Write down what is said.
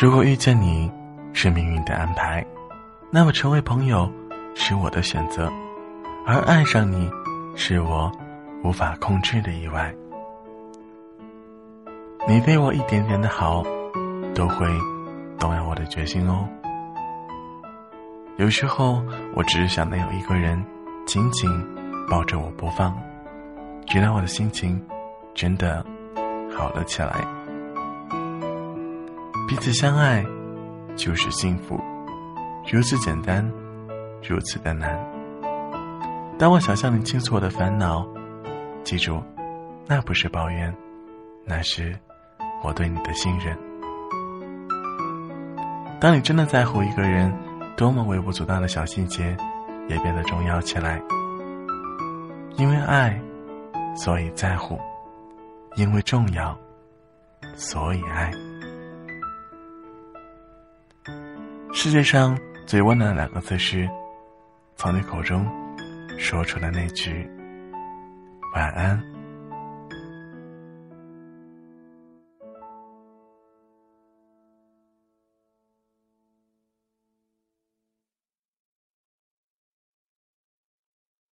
如果遇见你是命运的安排，那么成为朋友是我的选择，而爱上你是我无法控制的意外。你对我一点点的好，都会动摇我的决心哦。有时候，我只是想能有一个人紧紧抱着我不放，直到我的心情真的好了起来。彼此相爱就是幸福，如此简单，如此的难。当我想向你倾诉我的烦恼，记住，那不是抱怨，那是我对你的信任。当你真的在乎一个人，多么微不足道的小细节也变得重要起来。因为爱，所以在乎；因为重要，所以爱。世界上最温暖的两个字是，从你口中说出的那句“晚安”。